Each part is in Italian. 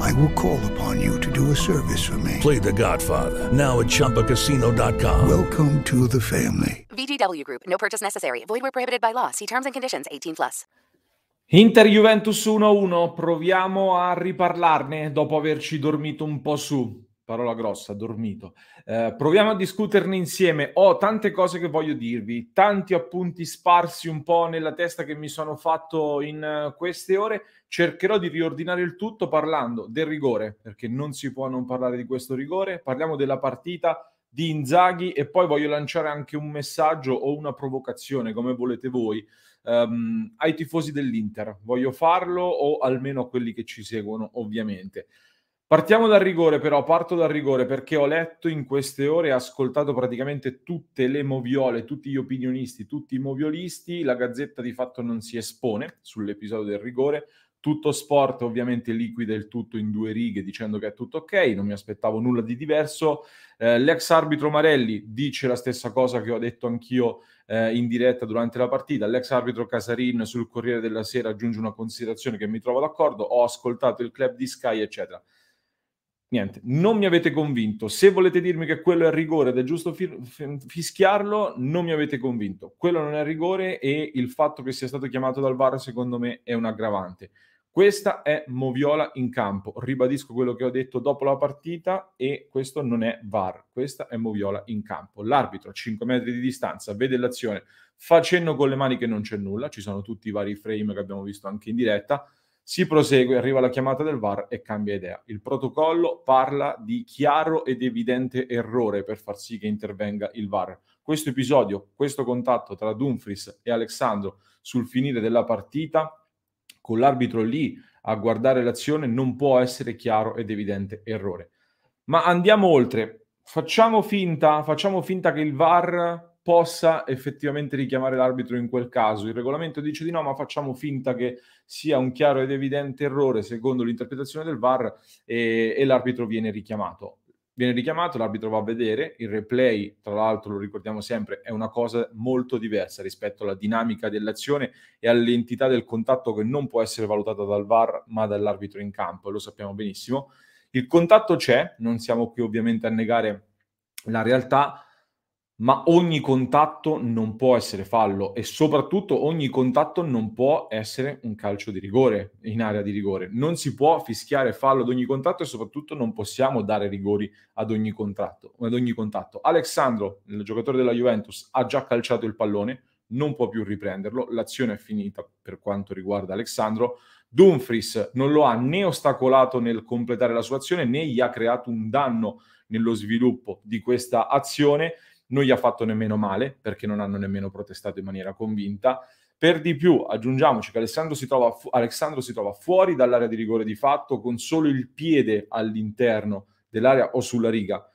I will call upon you to do a service for me. Play The Godfather now at ChumbaCasino.com. Welcome to the family. VGW Group. No purchase necessary. Void where prohibited by law. See terms and conditions. 18 plus. Inter Juventus 1-1, proviamo a riparlarne dopo averci dormito un po' su. Parola grossa, dormito. Eh, proviamo a discuterne insieme. Ho tante cose che voglio dirvi, tanti appunti sparsi un po' nella testa che mi sono fatto in uh, queste ore. Cercherò di riordinare il tutto parlando del rigore, perché non si può non parlare di questo rigore. Parliamo della partita di Inzaghi e poi voglio lanciare anche un messaggio o una provocazione, come volete voi, um, ai tifosi dell'Inter. Voglio farlo o almeno a quelli che ci seguono, ovviamente. Partiamo dal rigore, però, parto dal rigore perché ho letto in queste ore e ascoltato praticamente tutte le moviole, tutti gli opinionisti, tutti i moviolisti. La gazzetta di fatto non si espone sull'episodio del rigore. Tutto sport ovviamente liquida il tutto in due righe dicendo che è tutto ok, non mi aspettavo nulla di diverso. Eh, l'ex arbitro Marelli dice la stessa cosa che ho detto anch'io eh, in diretta durante la partita. L'ex arbitro Casarin sul Corriere della Sera aggiunge una considerazione che mi trovo d'accordo. Ho ascoltato il club di Sky, eccetera niente, non mi avete convinto. Se volete dirmi che quello è rigore ed è giusto fi- fischiarlo, non mi avete convinto. Quello non è rigore e il fatto che sia stato chiamato dal VAR secondo me è un aggravante. Questa è Moviola in campo. Ribadisco quello che ho detto dopo la partita e questo non è VAR, questa è Moviola in campo. L'arbitro a 5 metri di distanza vede l'azione, facendo con le mani che non c'è nulla, ci sono tutti i vari frame che abbiamo visto anche in diretta si prosegue, arriva la chiamata del VAR e cambia idea. Il protocollo parla di chiaro ed evidente errore per far sì che intervenga il VAR. Questo episodio, questo contatto tra Dumfries e Alessandro sul finire della partita, con l'arbitro lì a guardare l'azione, non può essere chiaro ed evidente errore. Ma andiamo oltre. Facciamo finta, facciamo finta che il VAR possa effettivamente richiamare l'arbitro in quel caso. Il regolamento dice di no, ma facciamo finta che sia un chiaro ed evidente errore secondo l'interpretazione del VAR e, e l'arbitro viene richiamato. Viene richiamato, l'arbitro va a vedere, il replay, tra l'altro lo ricordiamo sempre, è una cosa molto diversa rispetto alla dinamica dell'azione e all'entità del contatto che non può essere valutata dal VAR ma dall'arbitro in campo, lo sappiamo benissimo. Il contatto c'è, non siamo qui ovviamente a negare la realtà, ma ogni contatto non può essere fallo e soprattutto ogni contatto non può essere un calcio di rigore in area di rigore. Non si può fischiare fallo ad ogni contatto e soprattutto non possiamo dare rigori ad ogni contatto. Ad ogni contatto. Alexandro, il giocatore della Juventus, ha già calciato il pallone, non può più riprenderlo, l'azione è finita per quanto riguarda Alexandro. Dumfries non lo ha né ostacolato nel completare la sua azione né gli ha creato un danno nello sviluppo di questa azione non gli ha fatto nemmeno male perché non hanno nemmeno protestato in maniera convinta. Per di più, aggiungiamoci che Alessandro si, trova fu- Alessandro si trova fuori dall'area di rigore di fatto con solo il piede all'interno dell'area o sulla riga.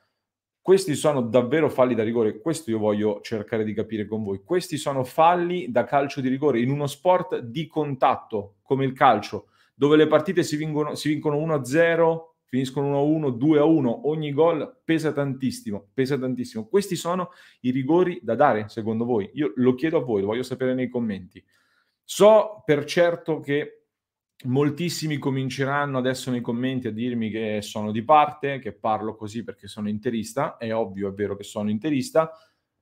Questi sono davvero falli da rigore, questo io voglio cercare di capire con voi. Questi sono falli da calcio di rigore in uno sport di contatto come il calcio, dove le partite si, vincono, si vincono 1-0, finiscono 1-1, 2-1, ogni gol pesa tantissimo, pesa tantissimo. Questi sono i rigori da dare, secondo voi? Io lo chiedo a voi, lo voglio sapere nei commenti. So per certo che moltissimi cominceranno adesso nei commenti a dirmi che sono di parte, che parlo così perché sono interista, è ovvio, è vero che sono interista,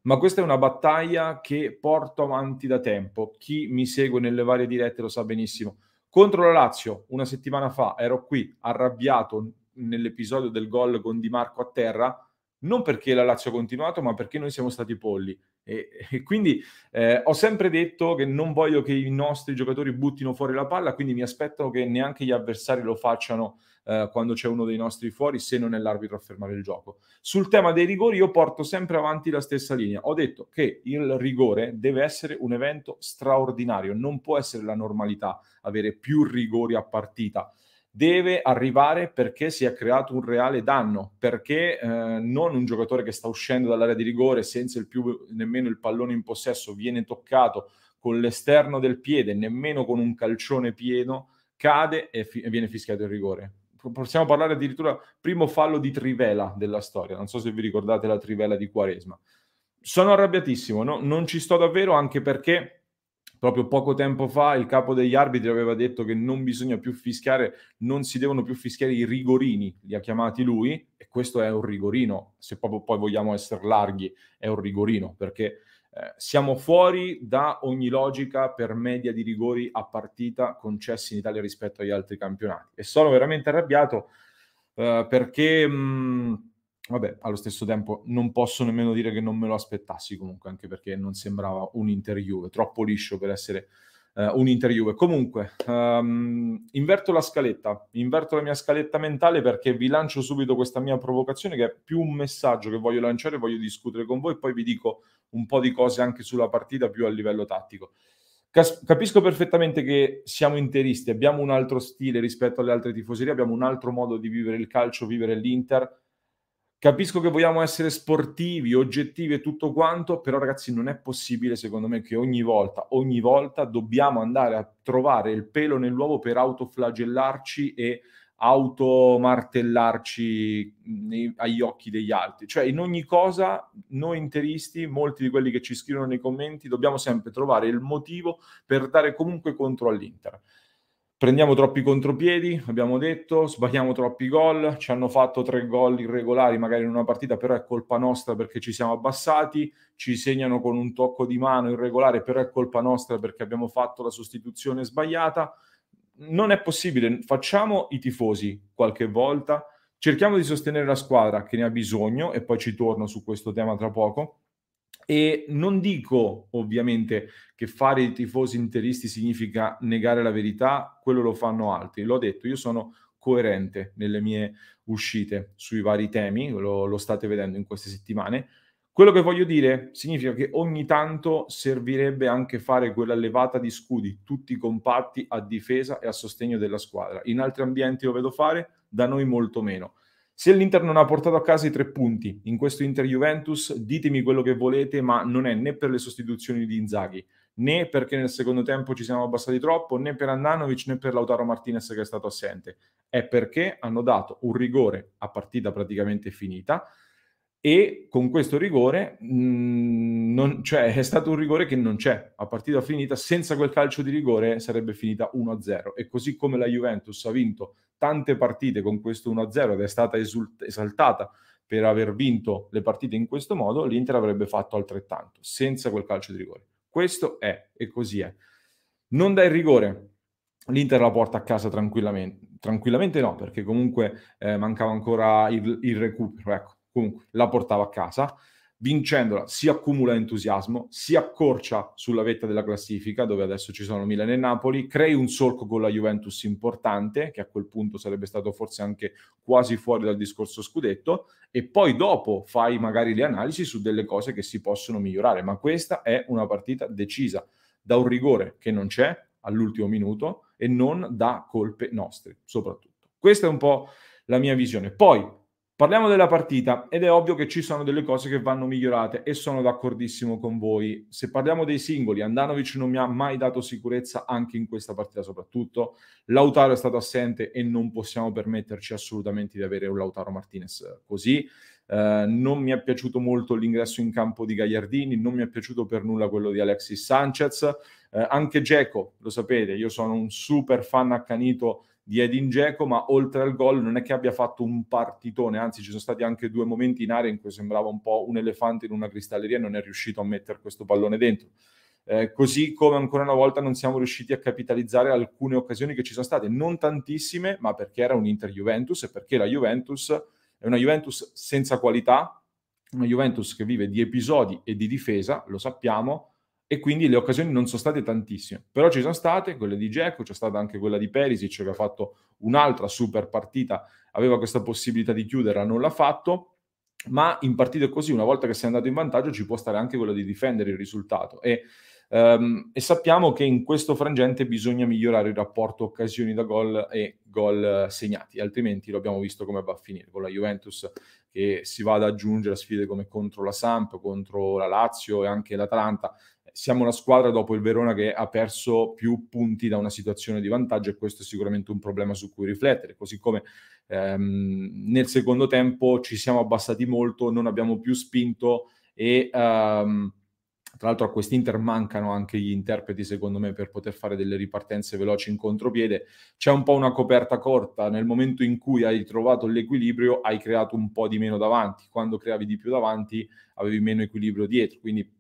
ma questa è una battaglia che porto avanti da tempo. Chi mi segue nelle varie dirette lo sa benissimo. Contro la Lazio, una settimana fa, ero qui arrabbiato nell'episodio del gol con Di Marco a terra, non perché la Lazio ha continuato, ma perché noi siamo stati polli. E, e quindi eh, ho sempre detto che non voglio che i nostri giocatori buttino fuori la palla, quindi mi aspetto che neanche gli avversari lo facciano eh, quando c'è uno dei nostri fuori, se non è l'arbitro a fermare il gioco. Sul tema dei rigori io porto sempre avanti la stessa linea. Ho detto che il rigore deve essere un evento straordinario, non può essere la normalità avere più rigori a partita deve arrivare perché si è creato un reale danno, perché eh, non un giocatore che sta uscendo dall'area di rigore senza il più nemmeno il pallone in possesso viene toccato con l'esterno del piede, nemmeno con un calcione pieno, cade e, fi- e viene fischiato il rigore. Possiamo parlare addirittura primo fallo di trivela della storia. Non so se vi ricordate la trivela di Quaresma. Sono arrabbiatissimo, no? non ci sto davvero anche perché Proprio poco tempo fa il capo degli arbitri aveva detto che non bisogna più fischiare, non si devono più fischiare i rigorini, li ha chiamati lui, e questo è un rigorino, se proprio poi vogliamo essere larghi, è un rigorino, perché eh, siamo fuori da ogni logica per media di rigori a partita concessi in Italia rispetto agli altri campionati. E sono veramente arrabbiato eh, perché... Mh, vabbè, allo stesso tempo non posso nemmeno dire che non me lo aspettassi comunque, anche perché non sembrava un Inter troppo liscio per essere uh, un Inter Comunque, um, inverto la scaletta, inverto la mia scaletta mentale perché vi lancio subito questa mia provocazione che è più un messaggio che voglio lanciare, voglio discutere con voi, poi vi dico un po' di cose anche sulla partita più a livello tattico. Cas- capisco perfettamente che siamo interisti, abbiamo un altro stile rispetto alle altre tifoserie, abbiamo un altro modo di vivere il calcio, vivere l'Inter Capisco che vogliamo essere sportivi, oggettivi e tutto quanto, però ragazzi non è possibile secondo me che ogni volta, ogni volta dobbiamo andare a trovare il pelo nell'uovo per autoflagellarci e automartellarci nei, agli occhi degli altri. Cioè in ogni cosa noi interisti, molti di quelli che ci scrivono nei commenti, dobbiamo sempre trovare il motivo per dare comunque contro all'Inter prendiamo troppi contropiedi, abbiamo detto, sbagliamo troppi gol, ci hanno fatto tre gol irregolari magari in una partita, però è colpa nostra perché ci siamo abbassati, ci segnano con un tocco di mano irregolare, però è colpa nostra perché abbiamo fatto la sostituzione sbagliata. Non è possibile, facciamo i tifosi qualche volta, cerchiamo di sostenere la squadra che ne ha bisogno e poi ci torno su questo tema tra poco e non dico ovviamente che fare i tifosi interisti significa negare la verità, quello lo fanno altri. L'ho detto, io sono coerente nelle mie uscite sui vari temi, lo, lo state vedendo in queste settimane. Quello che voglio dire significa che ogni tanto servirebbe anche fare quella levata di scudi, tutti compatti a difesa e a sostegno della squadra. In altri ambienti lo vedo fare, da noi molto meno. Se l'Inter non ha portato a casa i tre punti in questo Inter-Juventus, ditemi quello che volete, ma non è né per le sostituzioni di Inzaghi, né perché nel secondo tempo ci siamo abbassati troppo, né per Andanovic, né per Lautaro Martinez che è stato assente. È perché hanno dato un rigore a partita praticamente finita e con questo rigore mh, mm, non, cioè, è stato un rigore che non c'è. A partita finita senza quel calcio di rigore sarebbe finita 1-0 e così come la Juventus ha vinto tante partite con questo 1-0 ed è stata esult- esaltata per aver vinto le partite in questo modo l'Inter avrebbe fatto altrettanto senza quel calcio di rigore. Questo è e così è. Non dà il rigore. l'Inter la porta a casa tranquillamente tranquillamente no perché comunque eh, mancava ancora il, il recupero ecco comunque la portava a casa, vincendola si accumula entusiasmo, si accorcia sulla vetta della classifica dove adesso ci sono Milan e Napoli, crei un solco con la Juventus importante che a quel punto sarebbe stato forse anche quasi fuori dal discorso scudetto e poi dopo fai magari le analisi su delle cose che si possono migliorare, ma questa è una partita decisa da un rigore che non c'è all'ultimo minuto e non da colpe nostre soprattutto. Questa è un po' la mia visione. Poi Parliamo della partita ed è ovvio che ci sono delle cose che vanno migliorate e sono d'accordissimo con voi. Se parliamo dei singoli, Andanovic non mi ha mai dato sicurezza anche in questa partita soprattutto. Lautaro è stato assente e non possiamo permetterci assolutamente di avere un Lautaro Martinez così. Uh, non mi è piaciuto molto l'ingresso in campo di Gagliardini, non mi è piaciuto per nulla quello di Alexis Sanchez. Uh, anche Geco, lo sapete, io sono un super fan accanito di Edin Dzeko, ma oltre al gol non è che abbia fatto un partitone, anzi ci sono stati anche due momenti in area in cui sembrava un po' un elefante in una cristalleria e non è riuscito a mettere questo pallone dentro. Eh, così come ancora una volta non siamo riusciti a capitalizzare alcune occasioni che ci sono state, non tantissime, ma perché era un Inter Juventus e perché la Juventus è una Juventus senza qualità, una Juventus che vive di episodi e di difesa, lo sappiamo, e quindi le occasioni non sono state tantissime, però ci sono state quelle di Dzeko, c'è stata anche quella di Perisic che ha fatto un'altra super partita, aveva questa possibilità di chiuderla, non l'ha fatto, ma in partite così, una volta che sei andato in vantaggio, ci può stare anche quello di difendere il risultato. E, um, e sappiamo che in questo frangente bisogna migliorare il rapporto occasioni da gol e gol segnati, altrimenti lo abbiamo visto come va a finire. Con la Juventus che si va ad aggiungere a sfide come contro la Samp, contro la Lazio e anche l'Atalanta siamo una squadra dopo il Verona che ha perso più punti da una situazione di vantaggio e questo è sicuramente un problema su cui riflettere, così come ehm, nel secondo tempo ci siamo abbassati molto, non abbiamo più spinto e ehm, tra l'altro a quest'Inter mancano anche gli interpreti secondo me per poter fare delle ripartenze veloci in contropiede, c'è un po' una coperta corta, nel momento in cui hai trovato l'equilibrio hai creato un po' di meno davanti, quando creavi di più davanti avevi meno equilibrio dietro, quindi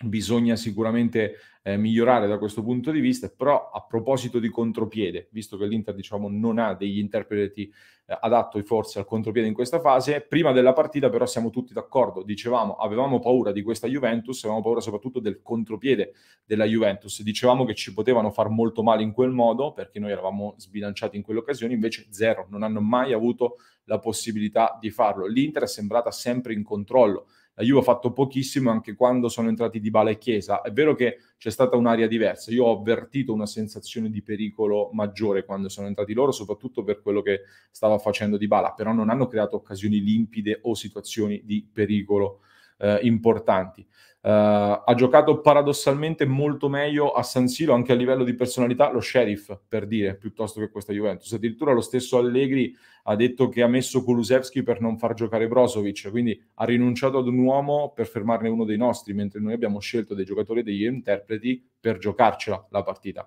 bisogna sicuramente eh, migliorare da questo punto di vista, però a proposito di contropiede, visto che l'Inter diciamo non ha degli interpreti eh, adatti forse al contropiede in questa fase, prima della partita però siamo tutti d'accordo, dicevamo avevamo paura di questa Juventus, avevamo paura soprattutto del contropiede della Juventus, dicevamo che ci potevano far molto male in quel modo perché noi eravamo sbilanciati in quelle occasioni, invece zero, non hanno mai avuto la possibilità di farlo. L'Inter è sembrata sempre in controllo la Juve ha fatto pochissimo anche quando sono entrati Di Bala e Chiesa. È vero che c'è stata un'aria diversa. Io ho avvertito una sensazione di pericolo maggiore quando sono entrati loro, soprattutto per quello che stava facendo Di Bala, però non hanno creato occasioni limpide o situazioni di pericolo eh, importanti. Uh, ha giocato paradossalmente molto meglio a San Siro anche a livello di personalità lo sheriff per dire piuttosto che questa Juventus. Addirittura lo stesso Allegri ha detto che ha messo Kulusevski per non far giocare Brozovic quindi ha rinunciato ad un uomo per fermarne uno dei nostri mentre noi abbiamo scelto dei giocatori e degli interpreti per giocarcela la partita.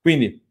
Quindi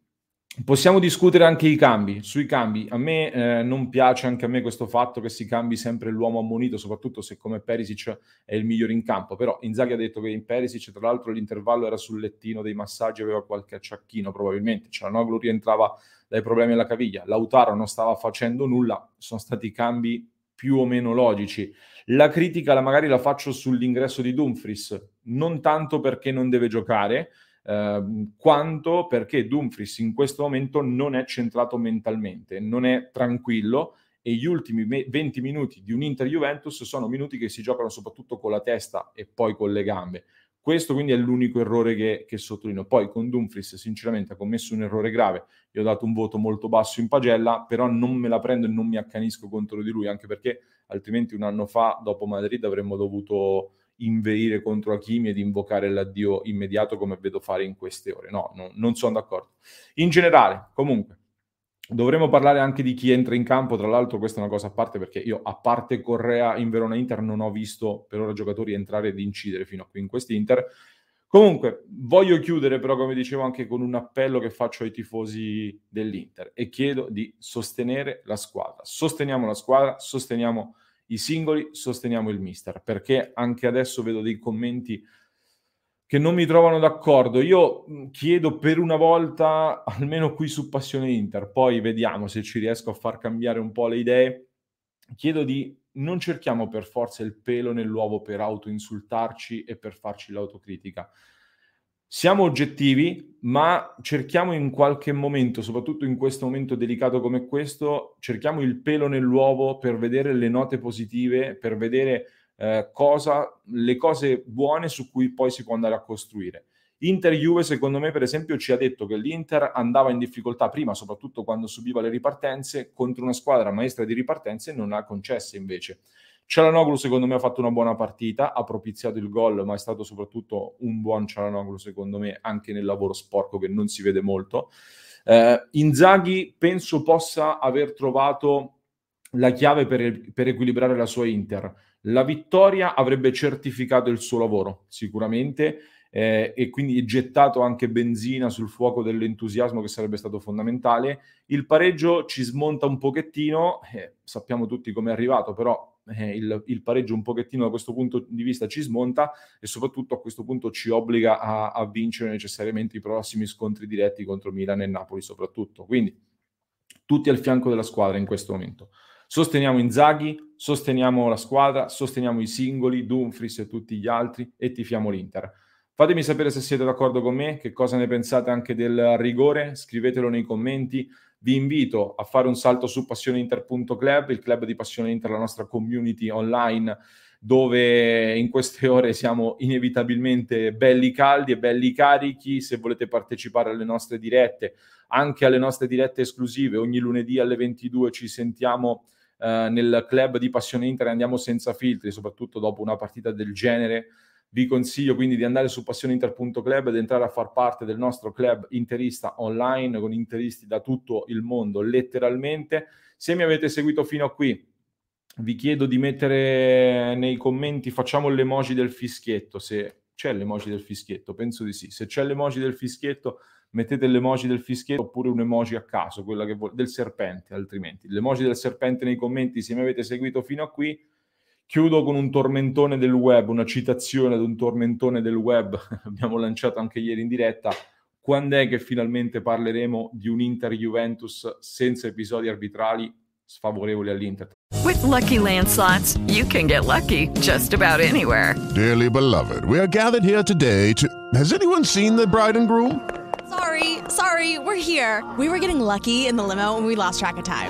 Possiamo discutere anche i cambi. Sui cambi, a me eh, non piace anche a me questo fatto che si cambi sempre l'uomo ammonito, soprattutto se come Perisic è il migliore in campo. Però Inzaghi ha detto che in Perisic, tra l'altro, l'intervallo era sul lettino dei massaggi, aveva qualche acciacchino probabilmente. Cialanoglu rientrava dai problemi alla caviglia. Lautaro non stava facendo nulla. Sono stati cambi più o meno logici. La critica la magari la faccio sull'ingresso di Dumfries, non tanto perché non deve giocare, Ehm, quanto perché Dumfries in questo momento non è centrato mentalmente, non è tranquillo e gli ultimi 20 minuti di un Inter-Juventus sono minuti che si giocano soprattutto con la testa e poi con le gambe. Questo quindi è l'unico errore che, che sottolineo. Poi con Dumfries sinceramente ha commesso un errore grave, gli ho dato un voto molto basso in pagella, però non me la prendo e non mi accanisco contro di lui, anche perché altrimenti un anno fa, dopo Madrid, avremmo dovuto inveire contro Hakimi ed invocare l'addio immediato come vedo fare in queste ore. No, no, non sono d'accordo. In generale, comunque, dovremmo parlare anche di chi entra in campo. Tra l'altro, questa è una cosa a parte perché io, a parte Correa in Verona Inter, non ho visto per ora giocatori entrare ed incidere fino a qui in quest'Inter. Comunque, voglio chiudere però, come dicevo, anche con un appello che faccio ai tifosi dell'Inter e chiedo di sostenere la squadra. Sosteniamo la squadra, sosteniamo i singoli, sosteniamo il mister, perché anche adesso vedo dei commenti che non mi trovano d'accordo. Io chiedo per una volta, almeno qui su Passione Inter, poi vediamo se ci riesco a far cambiare un po' le idee, chiedo di non cerchiamo per forza il pelo nell'uovo per autoinsultarci e per farci l'autocritica siamo oggettivi, ma cerchiamo in qualche momento, soprattutto in questo momento delicato come questo, cerchiamo il pelo nell'uovo per vedere le note positive, per vedere eh, cosa, le cose buone su cui poi si può andare a costruire. Inter Juve, secondo me, per esempio, ci ha detto che l'Inter andava in difficoltà prima, soprattutto quando subiva le ripartenze, contro una squadra maestra di ripartenze non ha concesse invece. Cialanoglu secondo me ha fatto una buona partita, ha propiziato il gol, ma è stato soprattutto un buon Cialanoglu secondo me anche nel lavoro sporco che non si vede molto. Eh, Inzaghi penso possa aver trovato la chiave per, per equilibrare la sua Inter. La vittoria avrebbe certificato il suo lavoro, sicuramente, eh, e quindi gettato anche benzina sul fuoco dell'entusiasmo che sarebbe stato fondamentale. Il pareggio ci smonta un pochettino, eh, sappiamo tutti come è arrivato, però eh, il, il, pareggio un pochettino da questo punto di vista ci smonta e soprattutto a questo punto ci obbliga a, a vincere necessariamente i prossimi scontri diretti contro Milan e Napoli soprattutto. Quindi tutti al fianco della squadra in questo momento. Sosteniamo Inzaghi, sosteniamo la squadra, sosteniamo i singoli, Dumfries e tutti gli altri e tifiamo l'Inter. Fatemi sapere se siete d'accordo con me, che cosa ne pensate anche del rigore, scrivetelo nei commenti. Vi invito a fare un salto su passioneinter.club, il club di Passione Inter, la nostra community online, dove in queste ore siamo inevitabilmente belli caldi e belli carichi. Se volete partecipare alle nostre dirette, anche alle nostre dirette esclusive, ogni lunedì alle 22 ci sentiamo eh, nel club di Passione Inter andiamo senza filtri, soprattutto dopo una partita del genere. Vi consiglio quindi di andare su passioneinter.club ed entrare a far parte del nostro club interista online con interisti da tutto il mondo, letteralmente. Se mi avete seguito fino a qui, vi chiedo di mettere nei commenti, facciamo l'emoji del fischietto, se c'è l'emoji del fischietto, penso di sì. Se c'è l'emoji del fischietto, mettete l'emoji del fischietto oppure un emoji a caso, quella che vuol, del serpente altrimenti. L'emoji del serpente nei commenti se mi avete seguito fino a qui. Chiudo con un tormentone del web, una citazione di un tormentone del web, abbiamo lanciato anche ieri in diretta. Quando è che finalmente parleremo di un Inter Juventus senza episodi arbitrali sfavorevoli all'Inter? With lucky landslots, you can get lucky just about anywhere. Dearly beloved, we are gathered here today to. Has anyone seen the bride and groom? Sorry, sorry, we're here. We were getting lucky in the limo and we lost track of time.